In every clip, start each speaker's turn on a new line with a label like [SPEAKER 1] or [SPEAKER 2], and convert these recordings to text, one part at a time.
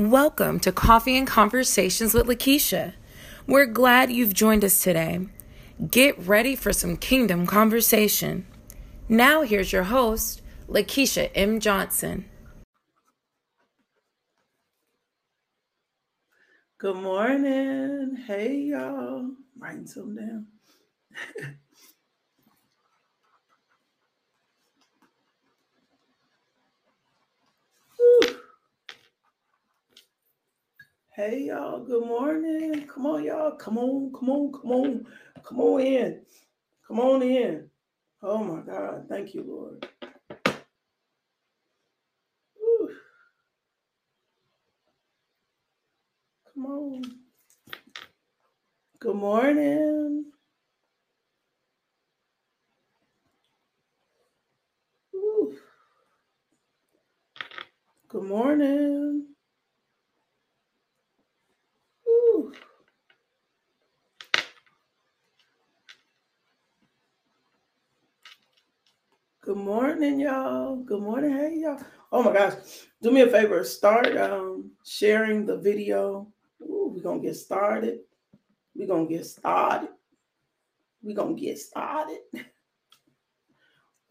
[SPEAKER 1] Welcome to Coffee and Conversations with Lakeisha. We're glad you've joined us today. Get ready for some kingdom conversation. Now, here's your host, Lakeisha M. Johnson.
[SPEAKER 2] Good morning. Hey, y'all. Writing something down. Hey y'all, good morning. Come on, y'all. Come on, come on, come on, come on in. Come on in. Oh my God. Thank you, Lord. Come on. Good morning. Good morning. Good morning, y'all. Good morning. Hey, y'all. Oh my gosh. Do me a favor. Start um, sharing the video. Ooh, we're going to get started. We're going to get started. We're going to get started.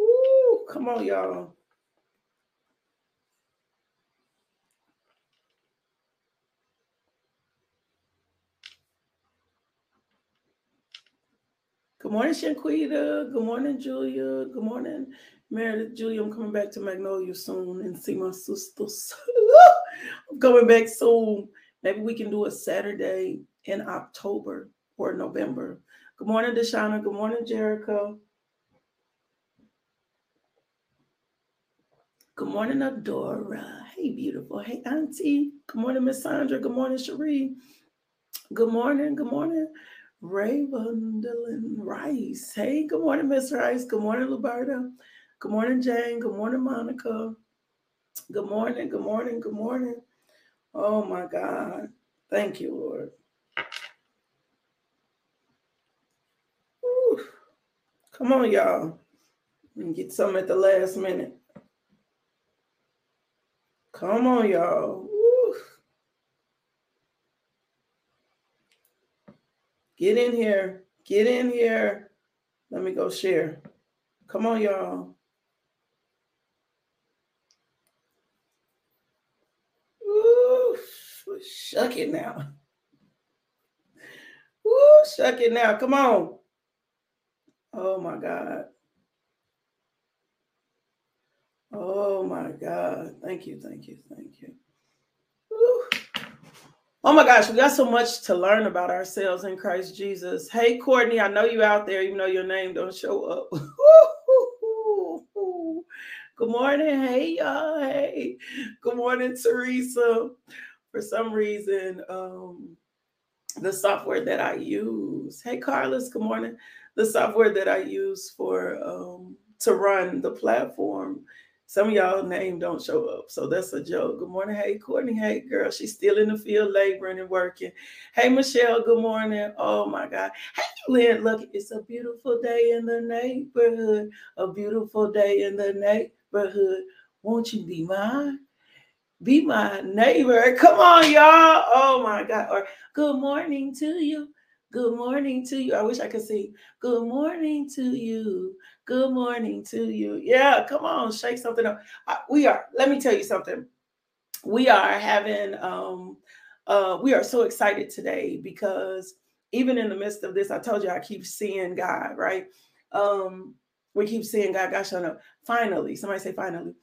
[SPEAKER 2] Ooh, come on, y'all. Good morning, Shanquita. Good morning, Julia. Good morning, Meredith. Julia, I'm coming back to Magnolia soon and see my sisters. I'm coming back soon. Maybe we can do a Saturday in October or November. Good morning, Deshauna. Good morning, Jericho. Good morning, Adora. Hey, beautiful. Hey, Auntie. Good morning, Miss Sandra. Good morning, Cherie. Good morning. Good morning, Ravendlin Rice. Hey, good morning, Miss Rice. Good morning, Luberta. Good morning, Jane. Good morning, Monica. Good morning. Good morning. Good morning. Oh my God. Thank you, Lord. Whew. Come on, y'all. Can get some at the last minute. Come on, y'all. Whew. Get in here. Get in here. Let me go share. Come on, y'all. Ooh, shuck it now. Ooh, shuck it now. Come on. Oh my God. Oh my God. Thank you. Thank you. Thank you. Oh my gosh, we got so much to learn about ourselves in Christ Jesus. Hey, Courtney, I know you out there, even though your name don't show up. Good morning. Hey, y'all. Hey. Good morning, Teresa. For some reason, um, the software that I use. Hey, Carlos. Good morning. The software that I use for um, to run the platform. Some of y'all name don't show up, so that's a joke. Good morning, hey Courtney, hey girl, she's still in the field laboring and working. Hey Michelle, good morning. Oh my God, hey Lynn, look, it's a beautiful day in the neighborhood, a beautiful day in the neighborhood. Won't you be mine? Be my neighbor. Come on, y'all. Oh my God. Or good morning to you. Good morning to you. I wish I could see. Good morning to you. Good morning to you. Yeah, come on, shake something up. we are, let me tell you something. We are having, um, uh, we are so excited today because even in the midst of this, I told you I keep seeing God, right? Um, we keep seeing God, God showing up. Finally, somebody say finally.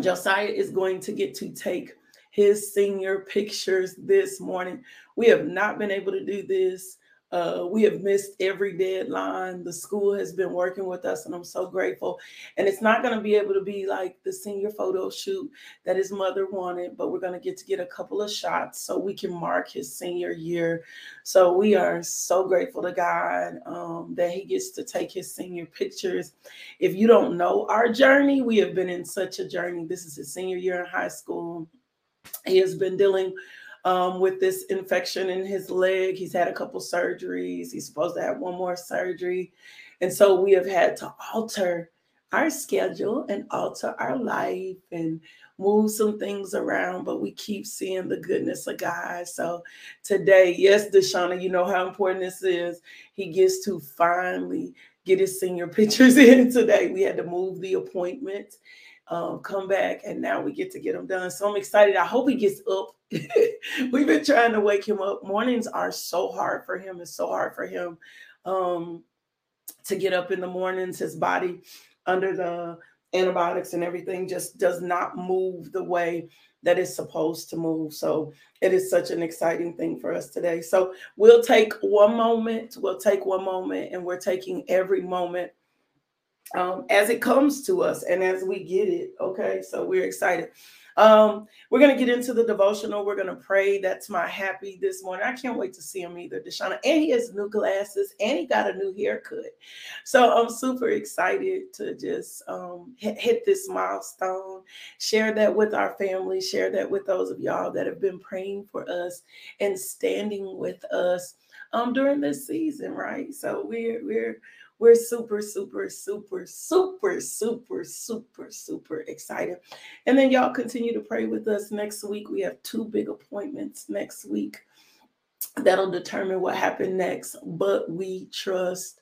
[SPEAKER 2] Josiah is going to get to take his senior pictures this morning. We have not been able to do this. Uh, we have missed every deadline. The school has been working with us, and I'm so grateful. And it's not going to be able to be like the senior photo shoot that his mother wanted, but we're going to get to get a couple of shots so we can mark his senior year. So we are so grateful to God um, that he gets to take his senior pictures. If you don't know our journey, we have been in such a journey. This is his senior year in high school. He has been dealing um, with this infection in his leg. He's had a couple surgeries. He's supposed to have one more surgery. And so we have had to alter our schedule and alter our life and move some things around, but we keep seeing the goodness of God. So today, yes, Deshauna, you know how important this is. He gets to finally get his senior pictures in today. We had to move the appointment, um, come back, and now we get to get them done. So I'm excited. I hope he gets up. We've been trying to wake him up. Mornings are so hard for him. It's so hard for him um, to get up in the mornings. His body under the antibiotics and everything just does not move the way that it's supposed to move. So it is such an exciting thing for us today. So we'll take one moment, we'll take one moment, and we're taking every moment um, as it comes to us and as we get it. Okay, so we're excited. Um, we're going to get into the devotional. We're going to pray. That's my happy this morning. I can't wait to see him either, Deshauna. And he has new glasses and he got a new haircut. So I'm super excited to just um, hit, hit this milestone, share that with our family, share that with those of y'all that have been praying for us and standing with us um, during this season, right? So we're, we're, we're super, super, super, super, super, super, super excited. And then y'all continue to pray with us. Next week, we have two big appointments next week that'll determine what happened next. But we trust.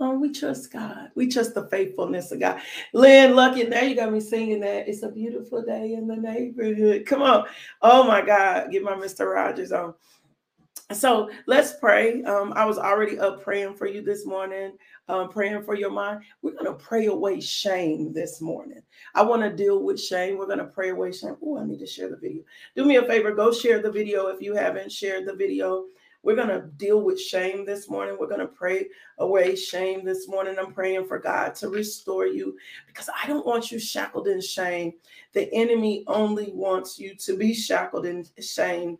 [SPEAKER 2] Oh, we trust God. We trust the faithfulness of God. Lynn, lucky, now you got me singing that. It's a beautiful day in the neighborhood. Come on. Oh my God. Get my Mr. Rogers on. So let's pray. Um, I was already up praying for you this morning, um, praying for your mind. We're going to pray away shame this morning. I want to deal with shame. We're going to pray away shame. Oh, I need to share the video. Do me a favor, go share the video if you haven't shared the video. We're going to deal with shame this morning. We're going to pray away shame this morning. I'm praying for God to restore you because I don't want you shackled in shame. The enemy only wants you to be shackled in shame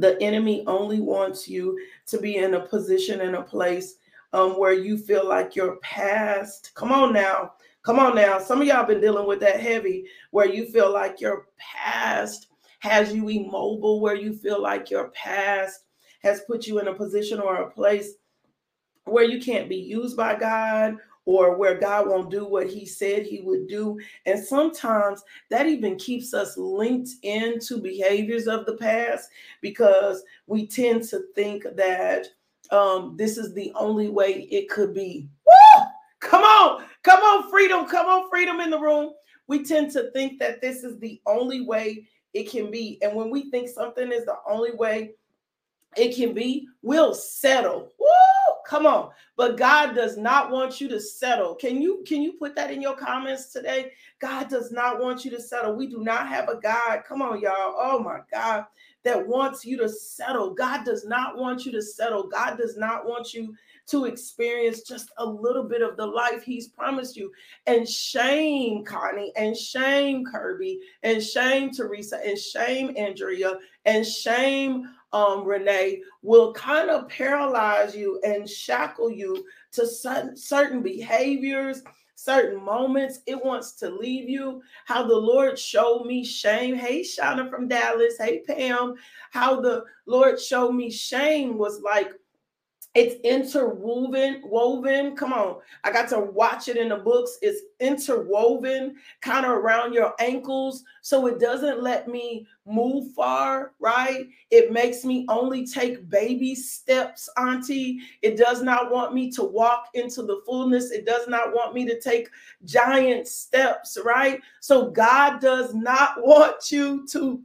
[SPEAKER 2] the enemy only wants you to be in a position in a place um, where you feel like your past come on now come on now some of y'all been dealing with that heavy where you feel like your past has you immobile where you feel like your past has put you in a position or a place where you can't be used by god or where God won't do what he said he would do. And sometimes that even keeps us linked into behaviors of the past because we tend to think that um, this is the only way it could be. Woo! Come on, come on, freedom, come on, freedom in the room. We tend to think that this is the only way it can be. And when we think something is the only way it can be, we'll settle. Woo! Come on. But God does not want you to settle. Can you can you put that in your comments today? God does not want you to settle. We do not have a God. Come on, y'all. Oh my God. That wants you to settle. God does not want you to settle. God does not want you to experience just a little bit of the life he's promised you. And shame, Connie, and shame, Kirby, and shame, Teresa, and shame, Andrea, and shame, um, Renee, will kind of paralyze you and shackle you to certain, behaviors, certain moments. It wants to leave you. How the Lord showed me shame. Hey, Shauna from Dallas. Hey, Pam. How the Lord showed me shame was like it's interwoven, woven. Come on. I got to watch it in the books. It's interwoven kind of around your ankles. So it doesn't let me move far, right? It makes me only take baby steps, Auntie. It does not want me to walk into the fullness. It does not want me to take giant steps, right? So God does not want you to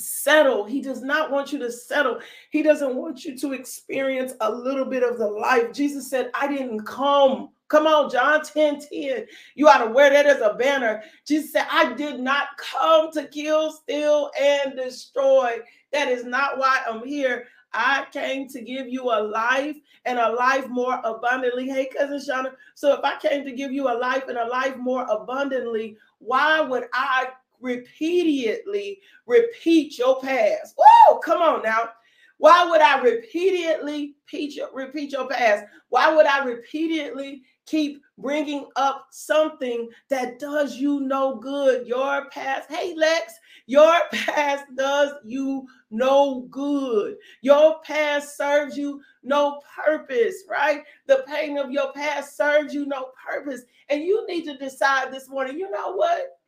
[SPEAKER 2] settle. He does not want you to settle. He doesn't want you to experience a little bit of the life. Jesus said, I didn't come. Come on, John 10 10. You ought to wear that as a banner. Jesus said, I did not come to kill, steal, and destroy. That is not why I'm here. I came to give you a life and a life more abundantly. Hey, cousin Shauna. So if I came to give you a life and a life more abundantly, why would I repeatedly repeat your past. Whoa, come on now. Why would I repeatedly repeat your, repeat your past? Why would I repeatedly keep bringing up something that does you no good? Your past. Hey, Lex, Your past does you no good. Your past serves you no purpose, right? The pain of your past serves you no purpose. And you need to decide this morning, you know what?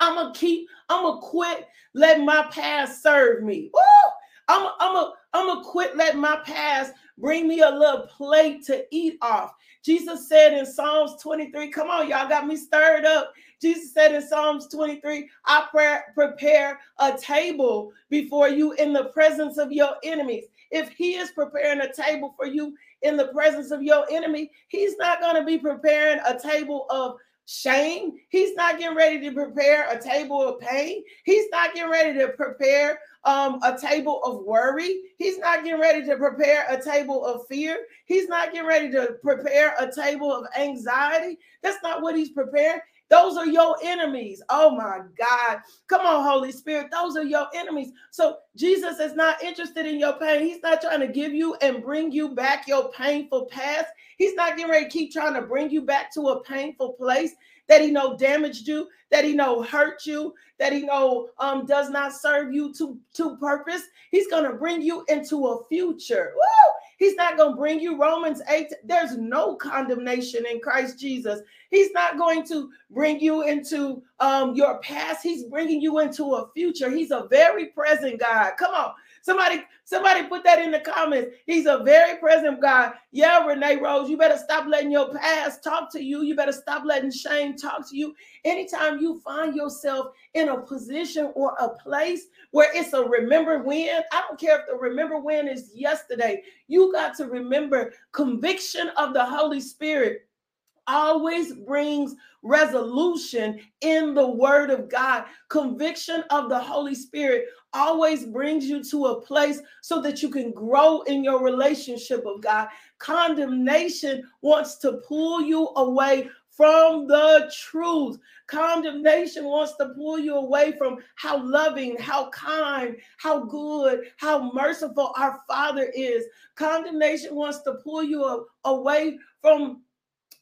[SPEAKER 2] I'm gonna keep, I'm gonna quit letting my past serve me. Woo! I'm I'm a, I'm gonna quit letting my past bring me a little plate to eat off. Jesus said in Psalms 23, come on, y'all got me stirred up. Jesus said in Psalms 23, I pray, prepare a table before you in the presence of your enemies. If he is preparing a table for you in the presence of your enemy, he's not going to be preparing a table of shame. He's not getting ready to prepare a table of pain. He's not getting ready to prepare um, a table of worry. He's not getting ready to prepare a table of fear. He's not getting ready to prepare a table of anxiety. That's not what he's preparing. Those are your enemies. Oh my God. Come on, Holy Spirit. Those are your enemies. So Jesus is not interested in your pain. He's not trying to give you and bring you back your painful past. He's not getting ready to keep trying to bring you back to a painful place that he know damaged you, that he know hurt you, that he know um, does not serve you to, to purpose. He's going to bring you into a future. Woo! He's not going to bring you Romans 8. There's no condemnation in Christ Jesus. He's not going to bring you into um, your past. He's bringing you into a future. He's a very present God. Come on. Somebody, somebody put that in the comments. He's a very present God. Yeah, Renee Rose, you better stop letting your past talk to you. You better stop letting shame talk to you. Anytime you find yourself in a position or a place where it's a remember when, I don't care if the remember when is yesterday. You got to remember conviction of the Holy Spirit always brings resolution in the word of God. Conviction of the Holy Spirit always brings you to a place so that you can grow in your relationship of God. Condemnation wants to pull you away from the truth. Condemnation wants to pull you away from how loving, how kind, how good, how merciful our Father is. Condemnation wants to pull you away from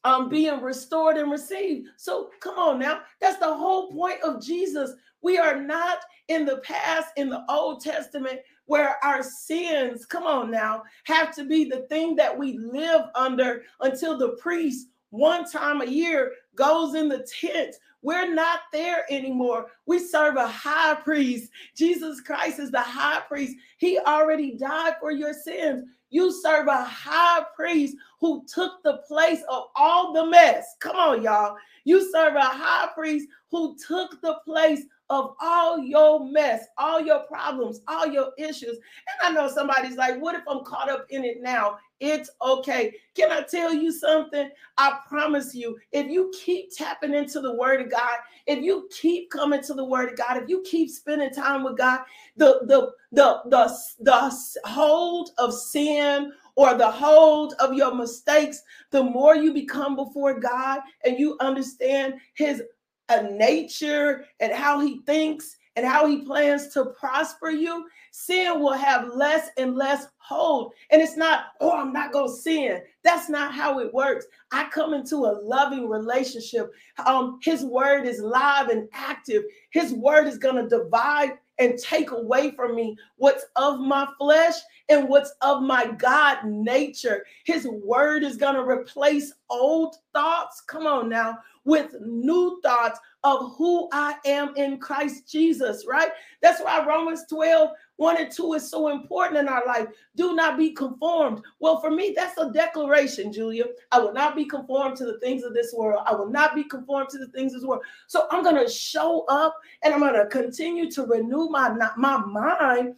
[SPEAKER 2] um, being restored and received. So come on now. That's the whole point of Jesus. We are not in the past, in the Old Testament, where our sins, come on now, have to be the thing that we live under until the priest one time a year goes in the tent. We're not there anymore. We serve a high priest. Jesus Christ is the high priest. He already died for your sins. You serve a high priest who took the place of all the mess. Come on, y'all. You serve a high priest who took the place of all your mess, all your problems, all your issues. And I know somebody's like, what if I'm caught up in it now? It's okay. Can I tell you something? I promise you, if you keep tapping into the word of God, if you keep coming to the word of God, if you keep spending time with God, the the the the, the hold of sin or the hold of your mistakes, the more you become before God and you understand his uh, nature and how he thinks and how he plans to prosper you, sin will have less and less hold. And it's not, oh, I'm not going to sin. That's not how it works. I come into a loving relationship. Um, his word is live and active. His word is going to divide and take away from me what's of my flesh and what's of my God nature. His word is going to replace old thoughts. Come on now, with new thoughts of who I am in Christ Jesus, right? That's why Romans 12, 1 and 2 is so important in our life. Do not be conformed. Well, for me, that's a declaration, Julia. I will not be conformed to the things of this world. I will not be conformed to the things of this world. So I'm going to show up and I'm going to continue to renew my, my mind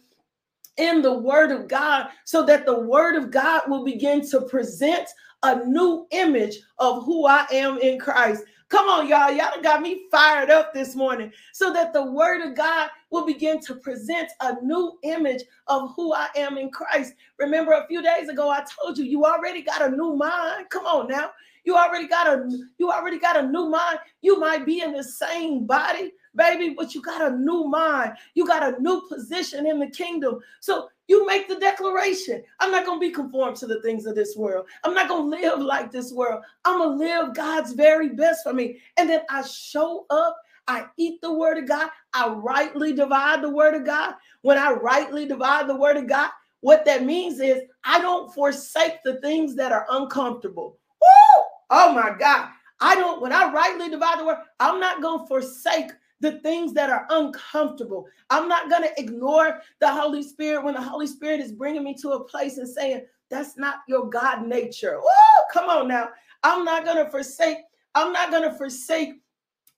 [SPEAKER 2] in the word of God so that the word of God will begin to present a new image of who I am in Christ. Come on, y'all. Y'all got me fired up this morning so that the word of God will begin to present a new image of who I am in Christ. Remember, a few days ago, I told you, you already got a new mind. Come on now. You already got a you already got a new mind. You might be in the same body, baby, but you got a new mind. You got a new position in the kingdom. So you make the declaration. I'm not going to be conformed to the things of this world. I'm not going to live like this world. I'm going to live God's very best for me. And then I show up. I eat the word of God. I rightly divide the word of God. When I rightly divide the word of God, what that means is I don't forsake the things that are uncomfortable. Woo! Oh my God. I don't, when I rightly divide the word, I'm not going to forsake the things that are uncomfortable. I'm not going to ignore the Holy Spirit when the Holy Spirit is bringing me to a place and saying, that's not your God nature. Woo! Come on now. I'm not going to forsake, I'm not going to forsake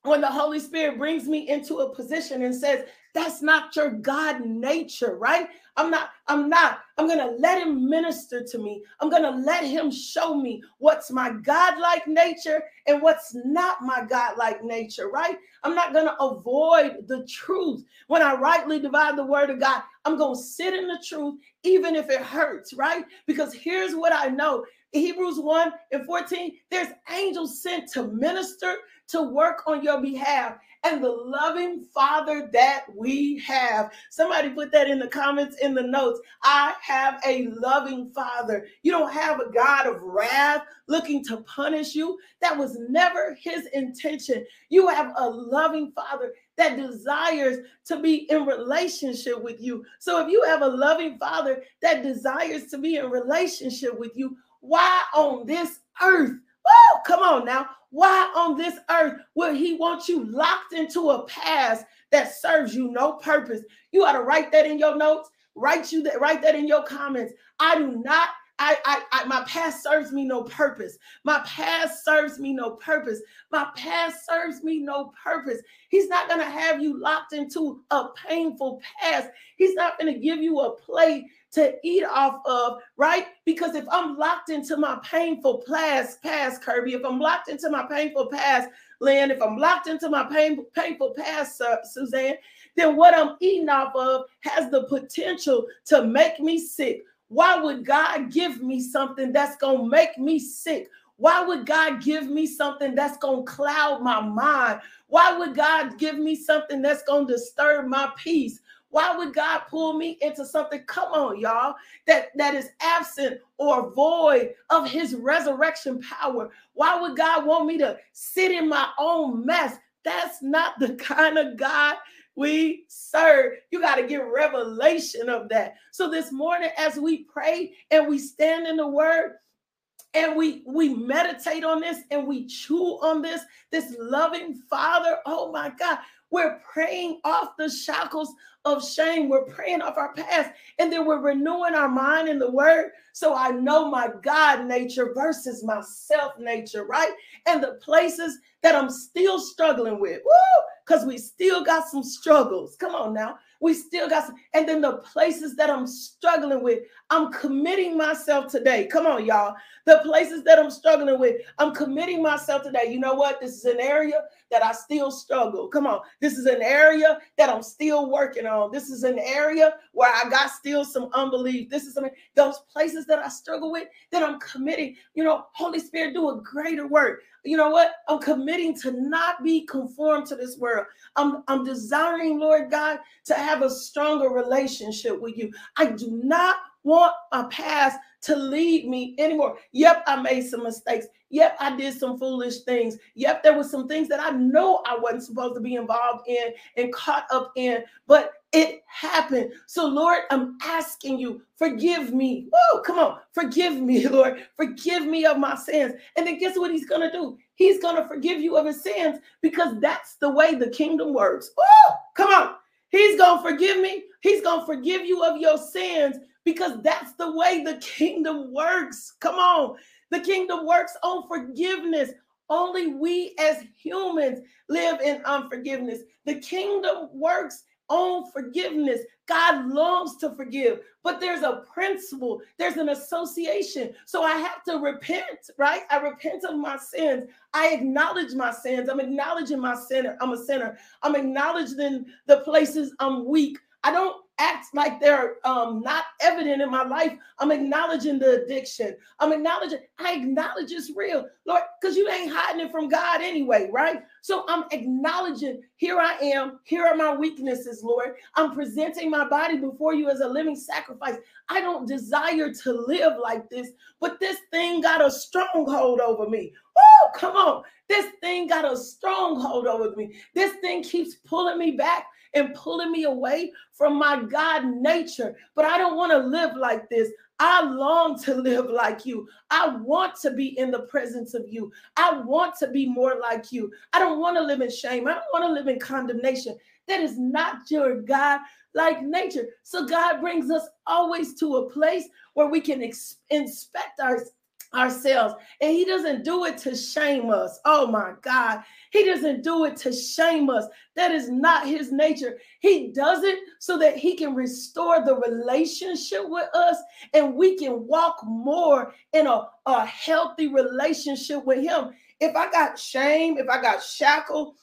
[SPEAKER 2] when the Holy Spirit brings me into a position and says, that's not your God nature, right? I'm not, I'm not. I'm to let him minister to me. I'm to let him show me what's my God-like nature and what's not my God-like nature, right? I'm not to avoid the truth. When I rightly divide the word of God, I'm to sit in the truth, even if it hurts, right? Because here's what I know Hebrews 1 and 14, there's angels sent to minister, to work on your behalf and the loving father that we have. Somebody put that in the comments, in the notes. I have a loving father. You don't have a God of wrath looking to punish you. That was never his intention. You have a loving father that desires to be in relationship with you. So if you have a loving father that desires to be in relationship with you, why on this earth? Oh, come on now. Why on this earth would he want you locked into a past that serves you no purpose? You ought to write that in your notes. Write you that. Write that in your comments. I do not. I, I, I, my past serves me no purpose. My past serves me no purpose. My past serves me no purpose. He's not to have you locked into a painful past. He's not to give you a plate to eat off of, right? Because if I'm locked into my painful past, past, Kirby, if I'm locked into my painful past, Lynn, if I'm locked into my pain, painful past, uh, Suzanne, then what I'm eating off of has the potential to make me sick. Why would God give me something that's going to make me sick? Why would God give me something that's going to cloud my mind? Why would God give me something that's going to disturb my peace? Why would God pull me into something? Come on, y'all, that, that is absent or void of his resurrection power. Why would God want me to sit in my own mess? That's not the kind of God we serve. You got to get revelation of that. So this morning, as we pray and we stand in the word, and we we meditate on this and we chew on this this loving father oh my god we're praying off the shackles of shame. We're praying off our past. And then we're renewing our mind in the word. So I know my God nature versus my self nature, right? And the places that I'm still struggling with. Woo! Because we still got some struggles. Come on now. We still got some. And then the places that I'm struggling with, I'm committing myself today. Come on, y'all. The places that I'm struggling with, I'm committing myself today. You know what? This is an area that I still struggle. Come on. This is an area that I'm still working on. This is an area where I got still some unbelief. This is some those places that I struggle with that I'm committing. You know, Holy Spirit, do a greater work. You know what? I'm committing to not be conformed to this world. I'm, I'm desiring, Lord God, to have a stronger relationship with you. I do not want a past to lead me anymore. Yep, I made some mistakes. Yep, I did some foolish things. Yep, there were some things that I know I wasn't supposed to be involved in and caught up in, but it happened. So, Lord, I'm asking you, forgive me. Oh, come on, forgive me, Lord. Forgive me of my sins. And then guess what he's going to do? He's going to forgive you of his sins because that's the way the kingdom works. Oh, come on. He's going to forgive me. He's going to forgive you of your sins because that's the way the kingdom works. Come on. The kingdom works on forgiveness. Only we as humans live in unforgiveness. The kingdom works on forgiveness. God longs to forgive, but there's a principle, there's an association. So I have to repent, right? I repent of my sins. I acknowledge my sins. I'm acknowledging my sinner. I'm a sinner. I'm acknowledging the places I'm weak. I don't act like they're um, not evident in my life. I'm acknowledging the addiction. I'm acknowledging, I acknowledge it's real, Lord, because you ain't hiding it from God anyway, right? So I'm acknowledging, here I am, here are my weaknesses, Lord. I'm presenting my body before you as a living sacrifice. I don't desire to live like this, but this thing got a stronghold over me. Oh, come on. This thing got a stronghold over me. This thing keeps pulling me back and pulling me away from my God nature. But I don't want to live like this. I long to live like you. I want to be in the presence of you. I want to be more like you. I don't want to live in shame. I don't want to live in condemnation. That is not your God like nature. So God brings us always to a place where we can ex- inspect our, ourselves. And He doesn't do it to shame us. Oh my God. He doesn't do it to shame us. That is not His nature. He does it so that He can restore the relationship with us and we can walk more in a, a healthy relationship with Him. If I got shame, if I got shackled,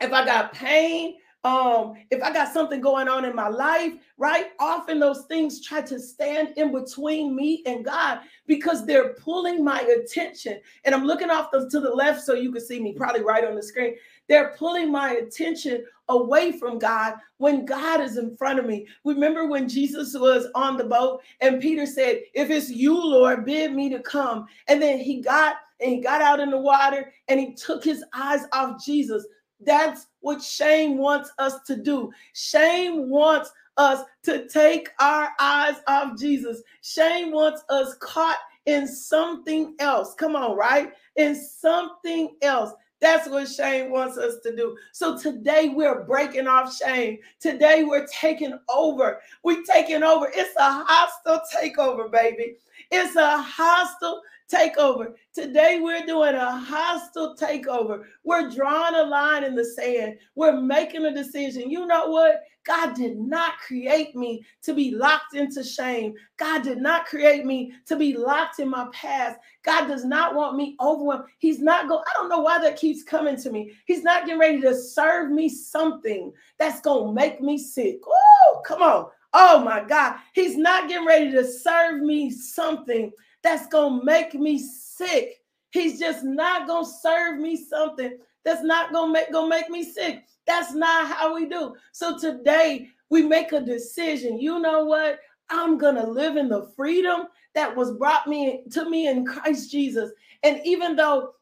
[SPEAKER 2] if I got pain, um if i got something going on in my life right? Often those things try to stand in between me and god because they're pulling my attention. And i'm looking off the, to the left so you can see me probably right on the screen. They're pulling my attention away from god when god is in front of me. Remember when jesus was on the boat and peter said if it's you lord bid me to come. And then he got and he got out in the water and he took his eyes off jesus that's what shame wants us to do. Shame wants us to take our eyes off Jesus. Shame wants us caught in something else. Come on, right? In something else. That's what shame wants us to do. So today we're breaking off shame. Today we're taking over. We're taking over. It's a hostile takeover, baby. It's a hostile takeover. Today we're doing a hostile takeover. We're drawing a line in the sand. We're making a decision. You know what? God did not create me to be locked into shame. God did not create me to be locked in my past. God does not want me overwhelmed. He's not going, I don't know why that keeps coming to me. He's not getting ready to serve me something that's going to make me sick. Oh, come on. Oh my God. He's not getting ready to serve me something that's going to make me sick. He's just not going to serve me something that's not going to make, gonna make me sick. That's not how we do. So today we make a decision. You know what? I'm going to live in the freedom that was brought me to me in Christ Jesus. And even though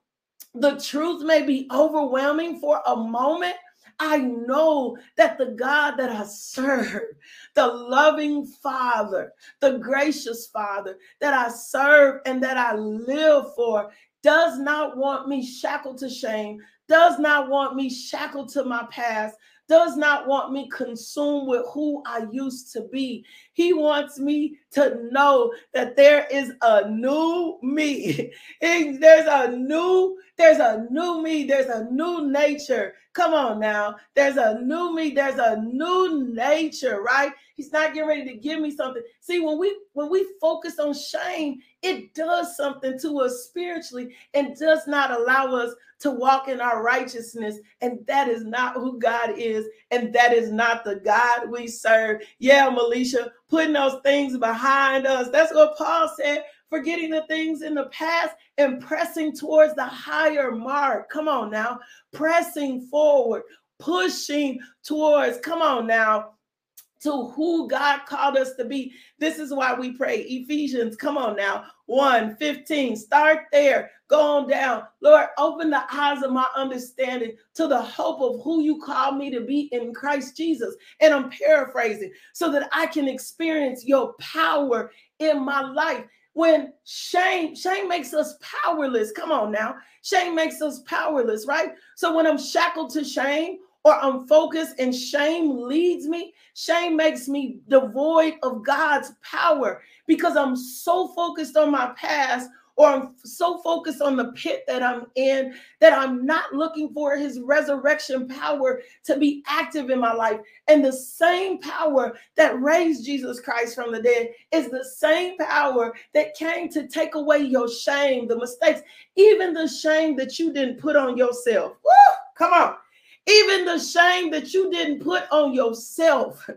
[SPEAKER 2] the truth may be overwhelming for a moment, I know that the God that I serve, the loving Father, the gracious Father that I serve and that I live for, does not want me shackled to shame, does not want me shackled to my past, does not want me consumed with who I used to be. He wants me to know that there is a new me. there's a new, there's a new me, there's a new nature. Come on now. There's a new me, there's a new nature, right? He's not getting ready to give me something. See, when we when we focus on shame, it does something to us spiritually and does not allow us to walk in our righteousness. And that is not who God is, and that is not the God we serve. Yeah, Melisha, putting those things behind us. That's what Paul said. Forgetting the things in the past and pressing towards the higher mark. Come on now, pressing forward, pushing towards, come on now, to who God called us to be. This is why we pray. Ephesians, come on now, 1 15. Start there. Go on down. Lord, open the eyes of my understanding to the hope of who you call me to be in Christ Jesus. And I'm paraphrasing so that I can experience your power in my life. When shame, shame makes us powerless. Come on now. Shame makes us powerless, right? So when I'm shackled to shame or I'm focused and shame leads me, shame makes me devoid of God's power because I'm so focused on my past or I'm so focused on the pit that I'm in that I'm not looking for his resurrection power to be active in my life. And the same power that raised Jesus Christ from the dead is the same power that came to take away your shame, the mistakes, even the shame that you didn't put on yourself. Woo! Come on. Even the shame that you didn't put on yourself.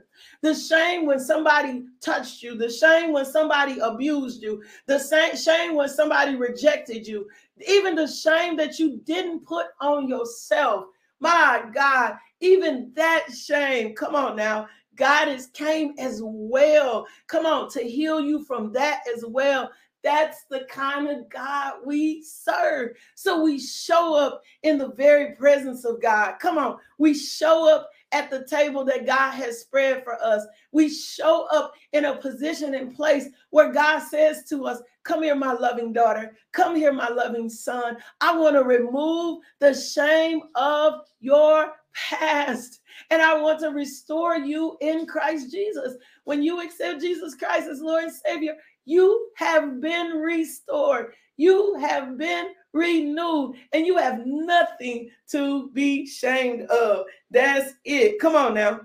[SPEAKER 2] The shame when somebody touched you, the shame when somebody abused you, the shame when somebody rejected you, even the shame that you didn't put on yourself. My God, even that shame. Come on now. God has came as well. Come on to heal you from that as well. That's the kind of God we serve. So we show up in the very presence of God. Come on. We show up at the table that God has spread for us. We show up in a position and place where God says to us, Come here, my loving daughter. Come here, my loving son. I want to remove the shame of your past and I want to restore you in Christ Jesus. When you accept Jesus Christ as Lord and Savior, you have been restored. You have been renewed, and you have nothing to be ashamed of. That's it. Come on now.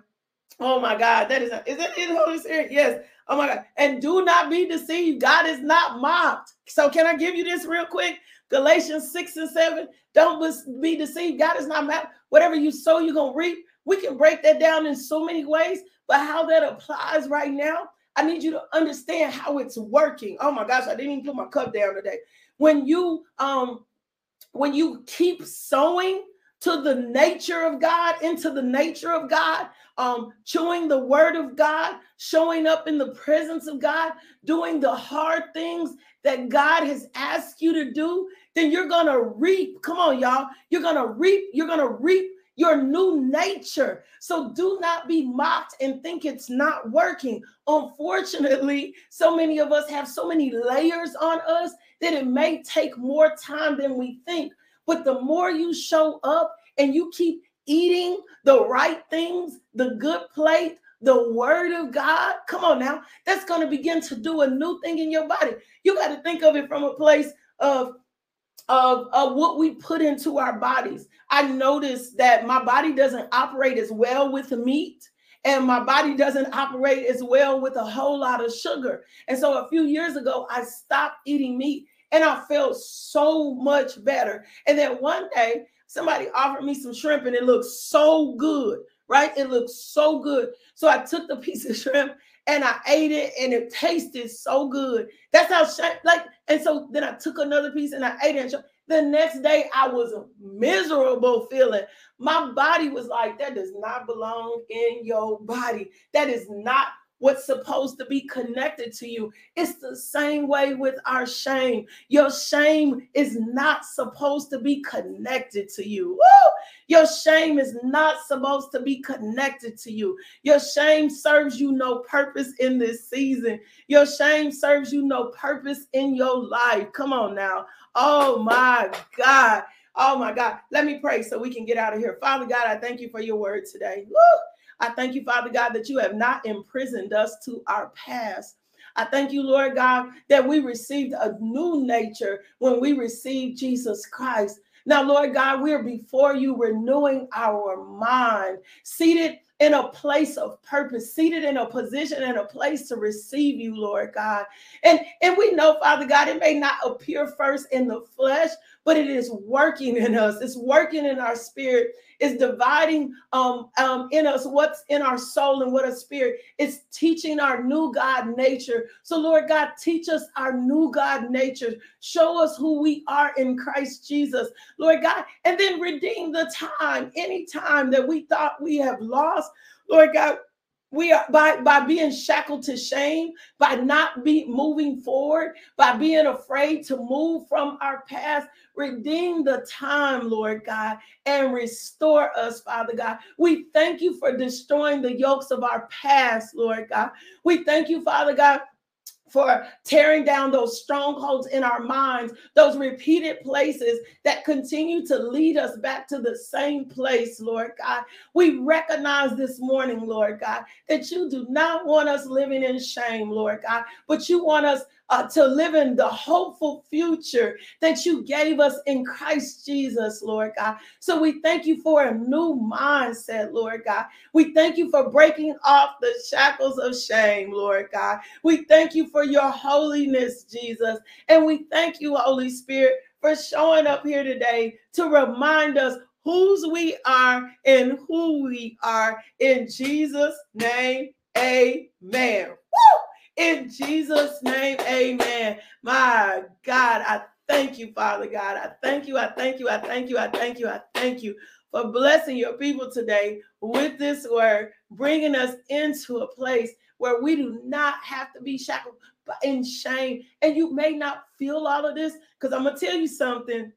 [SPEAKER 2] Oh my God, that is not, is that it, Holy Spirit? Yes. Oh my God. And do not be deceived. God is not mocked. So can I give you this real quick? Galatians 6 and 7. Don't be deceived. God is not mocked. Whatever you sow, you're gonna reap. We can break that down in so many ways, but how that applies right now I need you to understand how it's working. Oh my gosh, I didn't even put my cup down today. When you um when you keep sowing to the nature of God, into the nature of God, um, chewing the word of God, showing up in the presence of God, doing the hard things that God has asked you to do, then you're gonna reap. Come on, y'all. You're gonna reap, you're gonna reap your new nature. So do not be mocked and think it's not working. Unfortunately, so many of us have so many layers on us that it may take more time than we think. But the more you show up and you keep eating the right things, the good plate, the word of God, come on now, that's going to begin to do a new thing in your body. You got to think of it from a place of of, of what we put into our bodies. I noticed that my body doesn't operate as well with meat and my body doesn't operate as well with a whole lot of sugar. And so a few years ago, I stopped eating meat and I felt so much better. And then one day, somebody offered me some shrimp and it looked so good, right? It looked so good. So I took the piece of shrimp and I ate it and it tasted so good. That's how like and so then I took another piece and I ate it. And the next day I was a miserable feeling. My body was like, that does not belong in your body. That is not what's supposed to be connected to you. It's the same way with our shame. Your shame is not supposed to be connected to you. Woo! Your shame is not supposed to be connected to you. Your shame serves you no purpose in this season. Your shame serves you no purpose in your life. Come on now. Oh my God. Oh my God. Let me pray so we can get out of here. Father God, I thank you for your word today. Woo! I thank you, Father God, that you have not imprisoned us to our past. I thank you, Lord God, that we received a new nature when we received Jesus Christ. Now, Lord God, we're before you renewing our mind, seated in a place of purpose, seated in a position and a place to receive you, Lord God. And, and we know, Father God, it may not appear first in the flesh, but it is working in us. It's working in our spirit. It's dividing um, um, in us what's in our soul and what a spirit. It's teaching our new God nature. So, Lord God, teach us our new God nature. Show us who we are in Christ Jesus, Lord God, and then redeem the time, any time that we thought we have lost. Lord God, we are by by being shackled to shame by not be moving forward by being afraid to move from our past redeem the time lord god and restore us father god. We thank you for destroying the yokes of our past lord god. We thank you father god for tearing down those strongholds in our minds, those repeated places that continue to lead us back to the same place, Lord God. We recognize this morning, Lord God, that you do not want us living in shame, Lord God, but you want us uh, to live in the hopeful future that you gave us in Christ Jesus, Lord God. So we thank you for a new mindset, Lord God. We thank you for breaking off the shackles of shame, Lord God. We thank you for your holiness, Jesus. And we thank you, Holy Spirit, for showing up here today to remind us whose we are and who we are. In Jesus' name, amen. Woo! In Jesus' name, amen. My God, I thank you, Father God. I thank you. I thank you. I thank you. I thank you. I thank you. for blessing your people today with this word, bringing us into a place where we do not have to be shackled in shame. And you may not feel all of this because I'm gonna tell you something.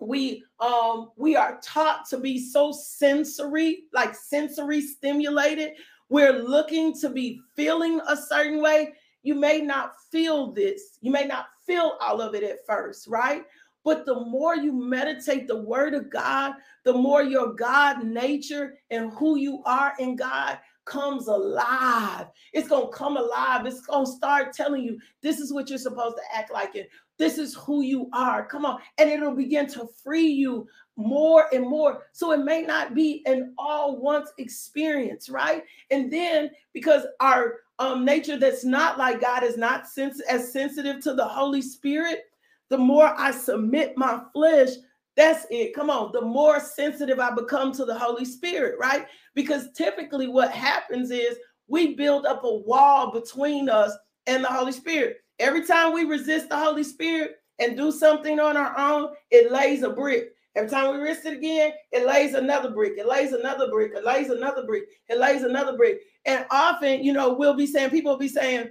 [SPEAKER 2] We um we are taught to be so sensory, like sensory stimulated. We're looking to be feeling a certain way. You may not feel this. You may not feel all of it at first, right? But the more you meditate the word of God, the more your God nature and who you are in God comes alive. It's going to come alive. It's going to start telling you this is what you're supposed to act like and this is who you are. Come on. And it'll begin to free you more and more. So it may not be an all once experience, right? And then because our um, nature that's not like God is not sens- as sensitive to the Holy Spirit, the more I submit my flesh, that's it. Come on. The more sensitive I become to the Holy Spirit, right? Because typically what happens is we build up a wall between us and the Holy Spirit. Every time we resist the Holy Spirit and do something on our own, it lays a brick. Every time we resist it again, it lays another brick. It lays another brick. It lays another brick. It lays another brick. And often, you know, we'll be saying, people will be saying,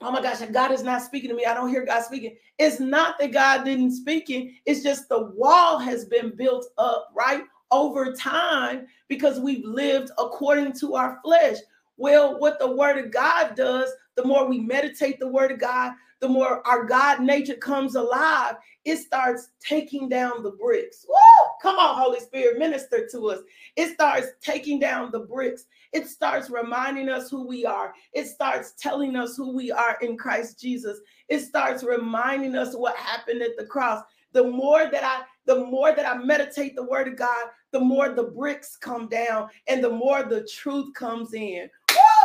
[SPEAKER 2] oh my gosh, God is not speaking to me. I don't hear God speaking. It's not that God didn't speak speaking. It's just the wall has been built up, right? Over time because we've lived according to our flesh. Well, what the word of God does, the more we meditate the word of God, the more our God nature comes alive, it starts taking down the bricks. Woo! Come on, Holy Spirit, minister to us. It starts taking down the bricks. It starts reminding us who we are. It starts telling us who we are in Christ Jesus. It starts reminding us what happened at the cross. The more that I the more that I meditate the word of God, the more the bricks come down and the more the truth comes in.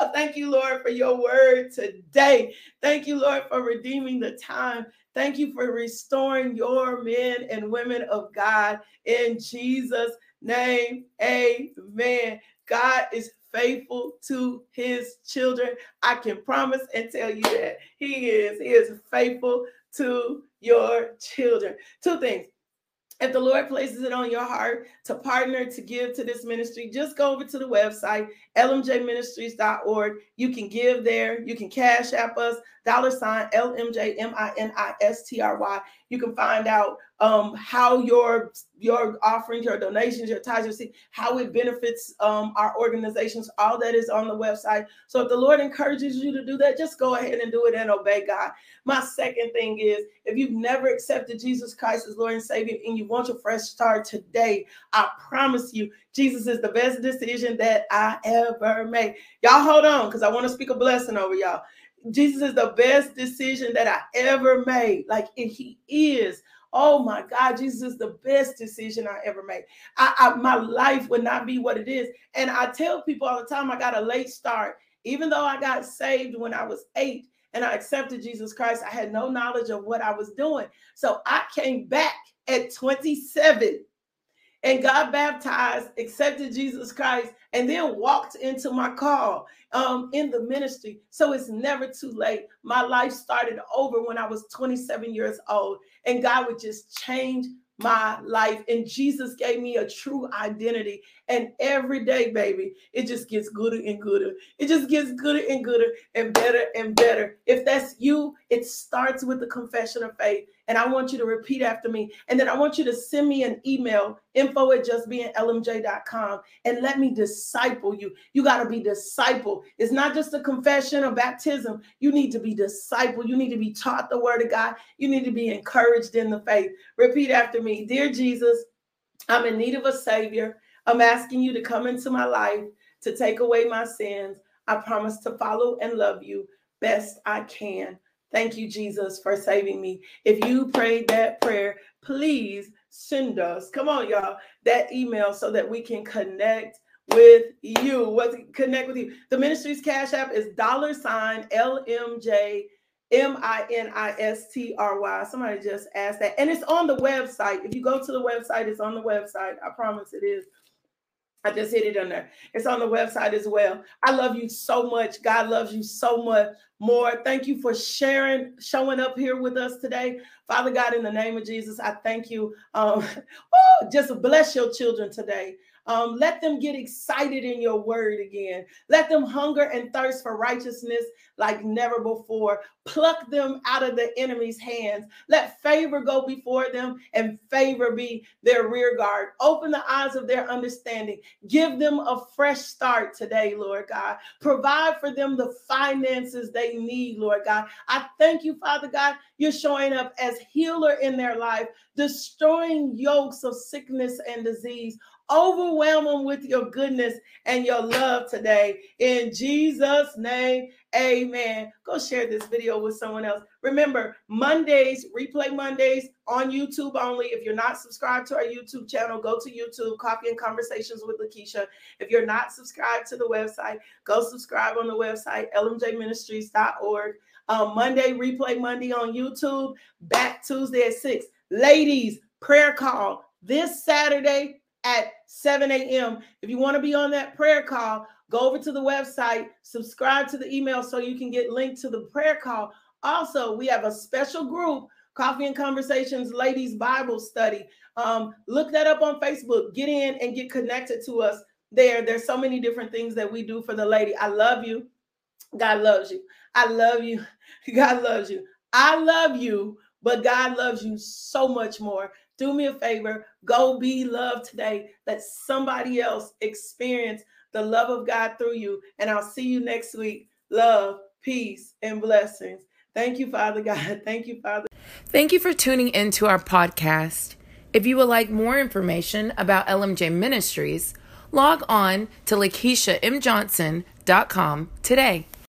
[SPEAKER 2] Oh, thank you, Lord, for your word today. Thank you, Lord, for redeeming the time. Thank you for restoring your men and women of God in Jesus' name. Amen. God is faithful to his children. I can promise and tell you that he is. He is faithful to your children. Two things. If the Lord places it on your heart to partner to give to this ministry, just go over to the website, lmjministries.org. You can give there. You can cash app us, dollar sign LMJMINISTRY. You can find out um, how your your offerings, your donations, your tithes, your seed, how it benefits um, our organizations. All that is on the website. So if the Lord encourages you to do that, just go ahead and do it and obey God. My second thing is if you've never accepted Jesus Christ as Lord and Savior and you want your fresh start today, I promise you, Jesus is the best decision that I ever made. Y'all hold on because I want to speak a blessing over y'all. Jesus is the best decision that I ever made. Like, if He is. Oh my God, Jesus is the best decision I ever made. I, I, my life would not be what it is. And I tell people all the time, I got a late start. Even though I got saved when I was eight and I accepted Jesus Christ, I had no knowledge of what I was doing. So I came back at 27 and got baptized, accepted Jesus Christ, and then walked into my call um, in the ministry. So it's never too late. My life started over when I was 27 years old, and God would just change my life. And Jesus gave me a true identity. And every day, baby, it just gets gooder and gooder. It just gets gooder and gooder and better and better. If that's you, it starts with the confession of faith and I want you to repeat after me. And then I want you to send me an email, info at justbeinglmj.com, and let me disciple you. You got to be disciple. It's not just a confession or baptism. You need to be disciple. You need to be taught the word of God. You need to be encouraged in the faith. Repeat after me Dear Jesus, I'm in need of a savior. I'm asking you to come into my life to take away my sins. I promise to follow and love you best I can. Thank you, Jesus, for saving me. If you prayed that prayer, please send us, come on, y'all, that email so that we can connect with you. What connect with you? The ministry's cash app is dollar sign LMJ. M I N I S T R Y. Somebody just asked that. And it's on the website. If you go to the website, it's on the website. I promise it is. I just hit it on there. It's on the website as well. I love you so much. God loves you so much more. Thank you for sharing, showing up here with us today. Father God, in the name of Jesus, I thank you. Um, oh, just bless your children today. Um, let them get excited in your word again. Let them hunger and thirst for righteousness like never before. Pluck them out of the enemy's hands. Let favor go before them and favor be their rear guard. Open the eyes of their understanding. Give them a fresh start today, Lord God. Provide for them the finances they need, Lord God. I thank you, Father God. You're showing up as healer in their life, destroying yokes of sickness and disease Overwhelm them with your goodness and your love today. In Jesus' name, amen. Go share this video with someone else. Remember, Mondays, replay Mondays on YouTube only. If you're not subscribed to our YouTube channel, go to YouTube, Coffee and Conversations with Lakeisha. If you're not subscribed to the website, go subscribe on the website, lmjministries.org. Um, Monday, replay Monday on YouTube, back Tuesday at 6. Ladies, prayer call this Saturday, at 7 a.m. If you want to be on that prayer call, go over to the website, subscribe to the email so you can get linked to the prayer call. Also, we have a special group, Coffee and Conversations Ladies Bible Study. Um, look that up on Facebook. Get in and get connected to us there. There's so many different things that we do for the lady. I love you. God loves you. I love you. God loves you. I love you, but God loves you so much more do me a favor, go be loved today. Let somebody else experience the love of God through you. And I'll see you next week. Love, peace, and blessings. Thank you, Father God. Thank you, Father.
[SPEAKER 1] Thank you for tuning into our podcast. If you would like more information about LMJ Ministries, log on to LakeishaMJohnson.com today.